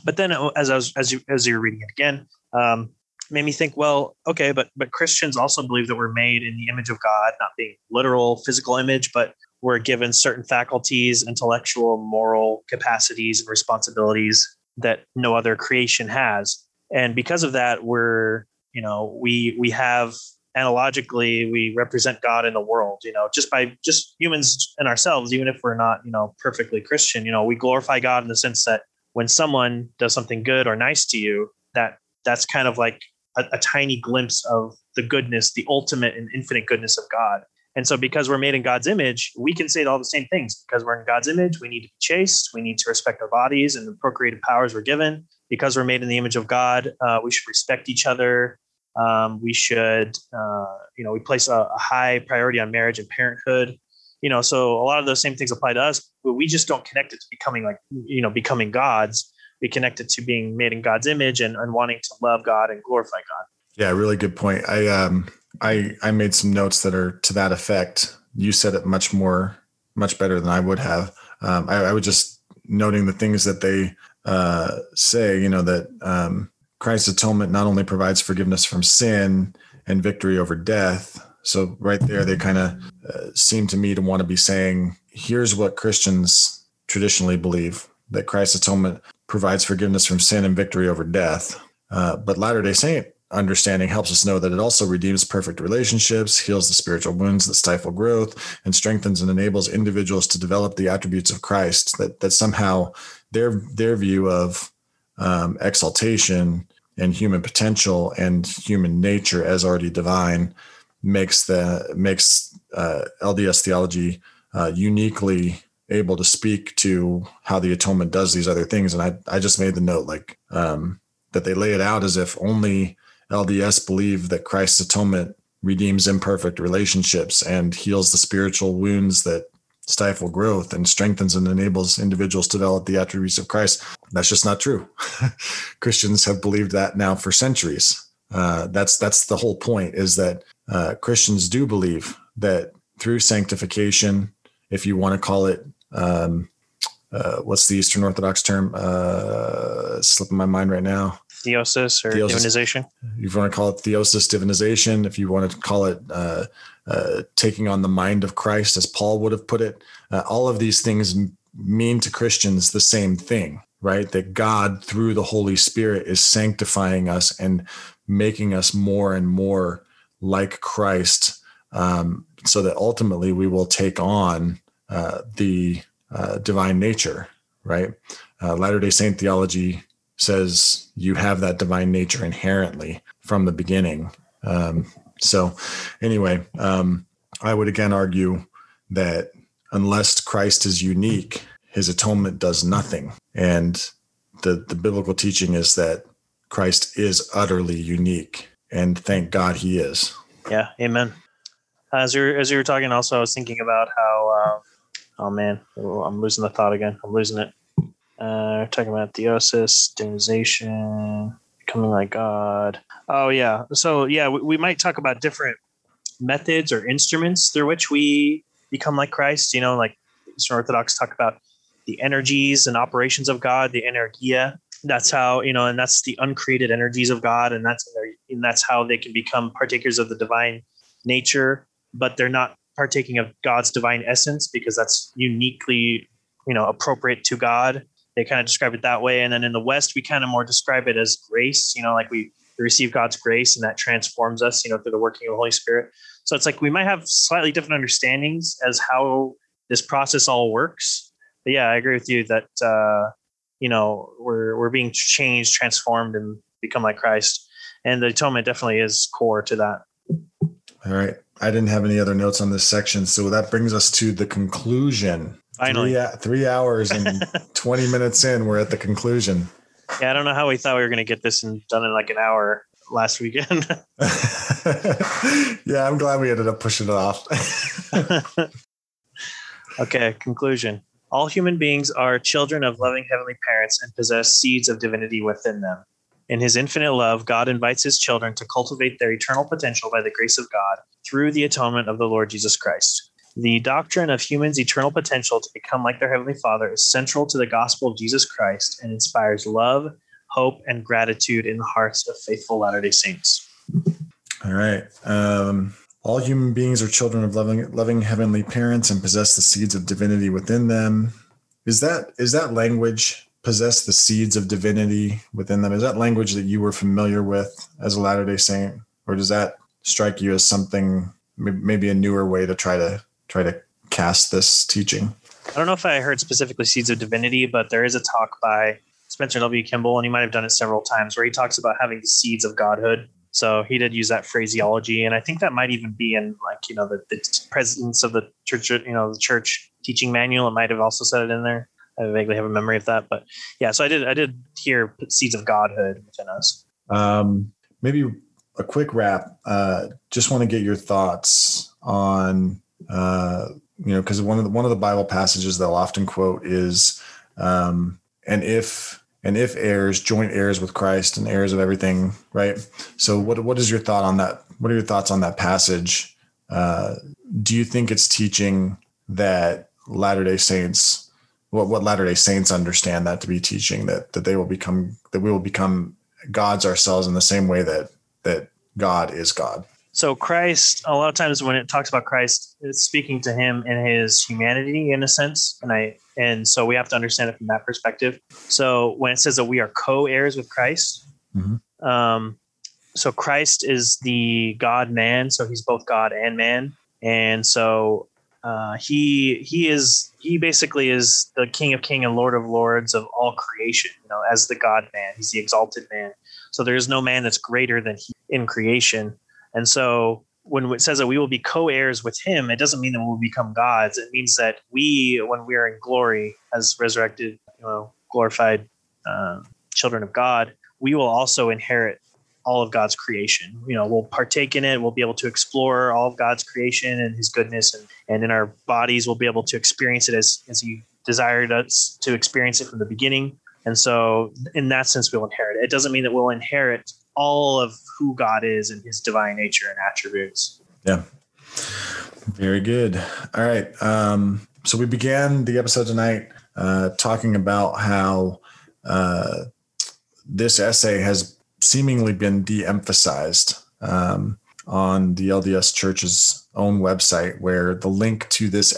but then, uh, as I was, as you as you're reading it again, um, made me think. Well, okay, but but Christians also believe that we're made in the image of God, not being literal physical image, but we're given certain faculties, intellectual, moral capacities, and responsibilities that no other creation has. And because of that, we're you know we we have analogically we represent god in the world you know just by just humans and ourselves even if we're not you know perfectly christian you know we glorify god in the sense that when someone does something good or nice to you that that's kind of like a, a tiny glimpse of the goodness the ultimate and infinite goodness of god. And so because we're made in god's image we can say all the same things. Because we're in god's image we need to be chaste we need to respect our bodies and the procreative powers we're given because we're made in the image of god uh, we should respect each other um, we should, uh, you know, we place a, a, high priority on marriage and parenthood. You know, so a lot of those same things apply to us, but we just don't connect it to becoming like, you know, becoming gods. We connect it to being made in God's image and, and wanting to love God and glorify God. Yeah, really good point. I um I I made some notes that are to that effect. You said it much more, much better than I would have. Um, I, I was just noting the things that they uh, say. You know that um, Christ's atonement not only provides forgiveness from sin and victory over death. So, right there, they kind of uh, seem to me to want to be saying, here's what Christians traditionally believe that Christ's atonement provides forgiveness from sin and victory over death. Uh, but Latter day Saint understanding helps us know that it also redeems perfect relationships, heals the spiritual wounds that stifle growth, and strengthens and enables individuals to develop the attributes of Christ. That that somehow their their view of um, exaltation and human potential and human nature as already divine makes the makes uh, LDS theology uh, uniquely able to speak to how the atonement does these other things. And I I just made the note like um, that they lay it out as if only LDS believe that Christ's atonement redeems imperfect relationships and heals the spiritual wounds that stifle growth and strengthens and enables individuals to develop the attributes of Christ. That's just not true. Christians have believed that now for centuries. Uh, that's that's the whole point. Is that uh, Christians do believe that through sanctification, if you want to call it, um, uh, what's the Eastern Orthodox term? Uh, slipping my mind right now. Theosis or theosis. divinization. If you want to call it theosis, divinization. If you want to call it uh, uh, taking on the mind of Christ, as Paul would have put it. Uh, all of these things mean to Christians the same thing, right? That God, through the Holy Spirit, is sanctifying us and making us more and more like Christ, um, so that ultimately we will take on uh, the uh, divine nature, right? Uh, Latter day Saint theology says you have that divine nature inherently from the beginning. Um, so, anyway, um, I would again argue that unless Christ is unique, his atonement does nothing. And the, the biblical teaching is that Christ is utterly unique. And thank God he is. Yeah, amen. As you're as you were talking, also I was thinking about how. Uh, oh man, I'm losing the thought again. I'm losing it. Uh, talking about theosis, divinization, becoming like God. Oh yeah. So yeah, we, we might talk about different methods or instruments through which we become like Christ. You know, like Eastern Orthodox talk about the energies and operations of God, the energeia. That's how you know, and that's the uncreated energies of God, and that's and that's how they can become partakers of the divine nature. But they're not partaking of God's divine essence because that's uniquely, you know, appropriate to God. They kind of describe it that way. And then in the West, we kind of more describe it as grace. You know, like we receive God's grace and that transforms us, you know, through the working of the Holy Spirit. So it's like we might have slightly different understandings as how this process all works. But yeah, I agree with you that uh, you know we're we're being changed, transformed, and become like Christ. And the atonement definitely is core to that. All right. I didn't have any other notes on this section. So that brings us to the conclusion. Finally. Three, three hours and 20 minutes in, we're at the conclusion. Yeah, I don't know how we thought we were going to get this in, done in like an hour last weekend. yeah, I'm glad we ended up pushing it off. Okay, conclusion. All human beings are children of loving heavenly parents and possess seeds of divinity within them. In his infinite love, God invites his children to cultivate their eternal potential by the grace of God through the atonement of the Lord Jesus Christ. The doctrine of humans' eternal potential to become like their Heavenly Father is central to the gospel of Jesus Christ and inspires love, hope, and gratitude in the hearts of faithful Latter day Saints. All right. Um, all human beings are children of loving, loving heavenly parents and possess the seeds of divinity within them. Is that is that language possess the seeds of divinity within them? Is that language that you were familiar with as a Latter Day Saint, or does that strike you as something maybe a newer way to try to try to cast this teaching? I don't know if I heard specifically Seeds of Divinity, but there is a talk by Spencer W. Kimball, and he might have done it several times, where he talks about having the seeds of godhood. So he did use that phraseology, and I think that might even be in like you know the, the presence of the church, you know, the church teaching manual. It might have also said it in there. I vaguely have a memory of that, but yeah. So I did I did hear seeds of godhood within us. Um, maybe a quick wrap. Uh, just want to get your thoughts on uh, you know because one of the one of the Bible passages they'll often quote is um, and if and if heirs, joint heirs with Christ and heirs of everything, right? So what what is your thought on that? What are your thoughts on that passage? Uh, do you think it's teaching that Latter Day Saints, what what Latter Day Saints understand that to be teaching that that they will become that we will become gods ourselves in the same way that that God is God? So Christ, a lot of times when it talks about Christ, it's speaking to him in his humanity in a sense. And I and so we have to understand it from that perspective. So when it says that we are co-heirs with Christ, mm-hmm. um, so Christ is the God man, so he's both God and man. And so uh, he he is he basically is the King of King and Lord of Lords of all creation. You know, as the God man, he's the exalted man. So there is no man that's greater than he in creation. And so when it says that we will be co-heirs with him, it doesn't mean that we'll become gods. It means that we, when we are in glory as resurrected, you know, glorified uh, children of God, we will also inherit all of God's creation. You know, we'll partake in it. We'll be able to explore all of God's creation and His goodness, and and in our bodies, we'll be able to experience it as as He desired us to experience it from the beginning. And so, in that sense, we'll inherit it. It doesn't mean that we'll inherit all of who God is and his divine nature and attributes. Yeah. Very good. All right. Um, so we began the episode tonight uh, talking about how uh, this essay has seemingly been de emphasized um, on the LDS Church's own website, where the link to this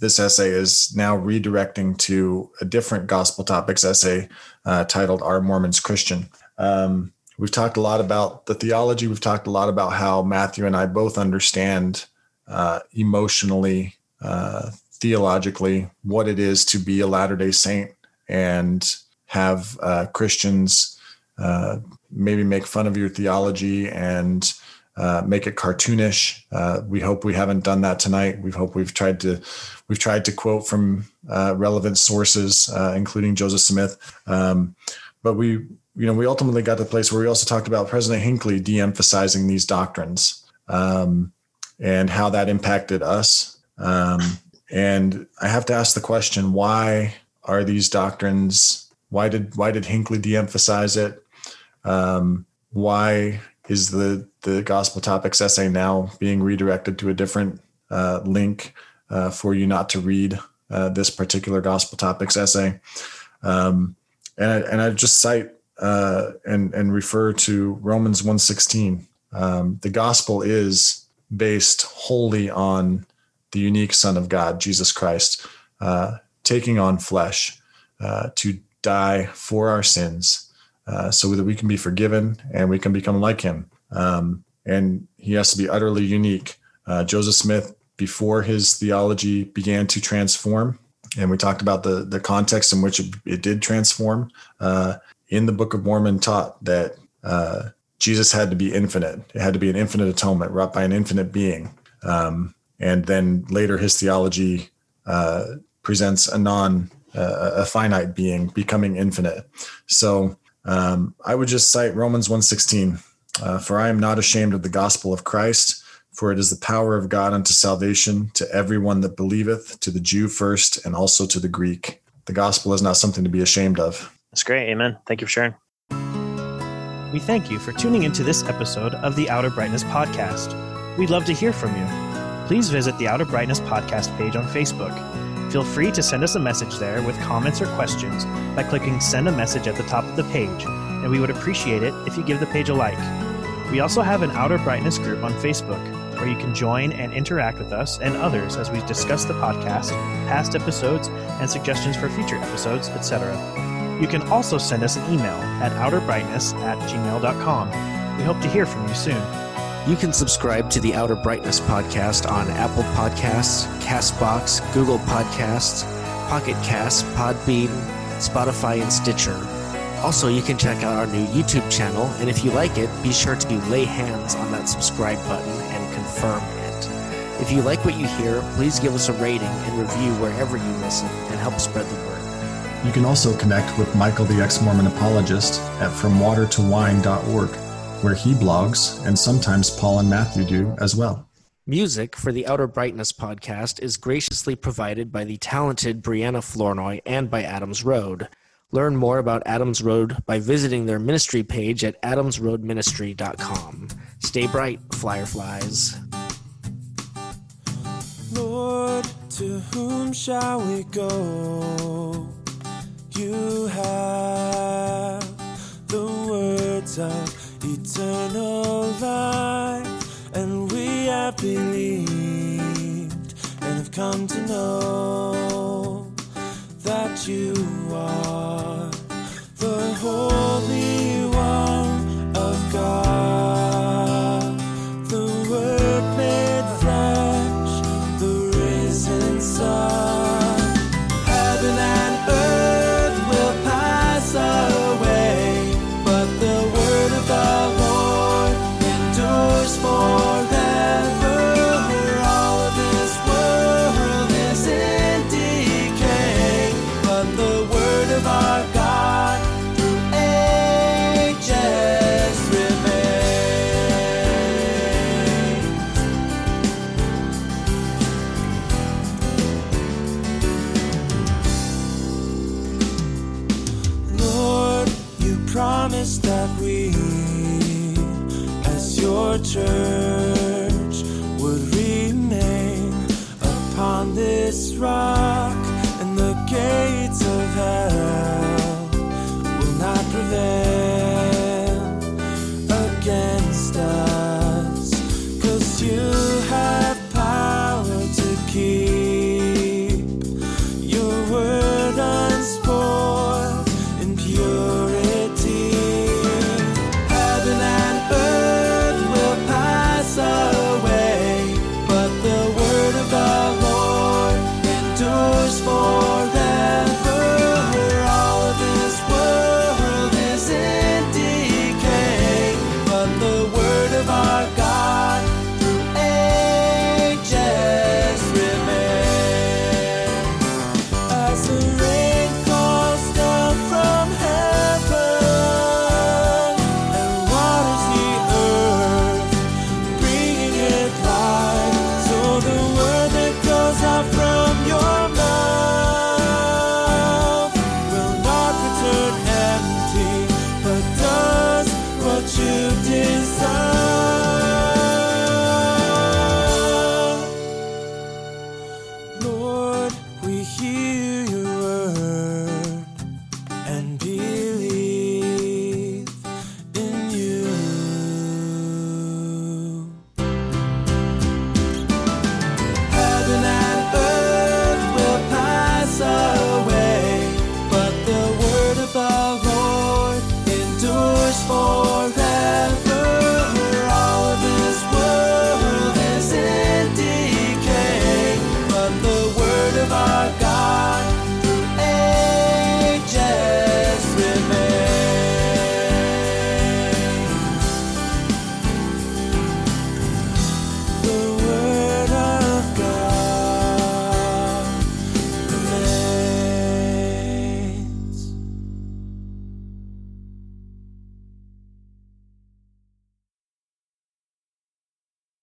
this essay is now redirecting to a different gospel topics essay uh, titled "Are Mormons Christian?" Um, We've talked a lot about the theology. We've talked a lot about how Matthew and I both understand uh, emotionally, uh, theologically, what it is to be a Latter day Saint and have uh, Christians uh, maybe make fun of your theology and uh, make it cartoonish. Uh, we hope we haven't done that tonight. We hope we've tried to we've tried to quote from relevant sources, including Joseph Smith. Um, but we you know, we ultimately got to the place where we also talked about President Hinckley de-emphasizing these doctrines um, and how that impacted us. Um, and I have to ask the question: Why are these doctrines? Why did why did Hinckley de-emphasize it? Um, why is the the gospel topics essay now being redirected to a different uh, link uh, for you not to read uh, this particular gospel topics essay? Um, and I, and I just cite uh, and and refer to Romans 1:16. Um, the gospel is based wholly on the unique Son of God, Jesus Christ, uh, taking on flesh uh, to die for our sins, uh, so that we can be forgiven and we can become like Him. Um, and He has to be utterly unique. Uh, Joseph Smith, before his theology began to transform, and we talked about the the context in which it, it did transform. Uh, in the Book of Mormon taught that uh, Jesus had to be infinite. It had to be an infinite atonement wrought by an infinite being. Um, and then later, his theology uh, presents a non, uh, a finite being becoming infinite. So um, I would just cite Romans 1:16. Uh, for I am not ashamed of the gospel of Christ, For it is the power of God unto salvation to everyone that believeth, to the Jew first, and also to the Greek. The gospel is not something to be ashamed of. That's great. Amen. Thank you for sharing. We thank you for tuning into this episode of the Outer Brightness Podcast. We'd love to hear from you. Please visit the Outer Brightness Podcast page on Facebook. Feel free to send us a message there with comments or questions by clicking Send a Message at the top of the page, and we would appreciate it if you give the page a like. We also have an Outer Brightness group on Facebook where you can join and interact with us and others as we discuss the podcast, past episodes, and suggestions for future episodes, etc. You can also send us an email at outerbrightness at gmail.com. We hope to hear from you soon. You can subscribe to the Outer Brightness podcast on Apple Podcasts, Castbox, Google Podcasts, Pocket Casts, Podbean, Spotify, and Stitcher. Also, you can check out our new YouTube channel, and if you like it, be sure to lay hands on that subscribe button and confirm it. If you like what you hear, please give us a rating and review wherever you listen and help spread the word. You can also connect with Michael the Ex Mormon Apologist at FromWaterToWine.org, where he blogs, and sometimes Paul and Matthew do as well. Music for the Outer Brightness podcast is graciously provided by the talented Brianna Flournoy and by Adams Road. Learn more about Adams Road by visiting their ministry page at adamsroadministry.com. Stay bright, fireflies. Lord, to whom shall we go? You have the words of eternal life, and we have believed and have come to know that you are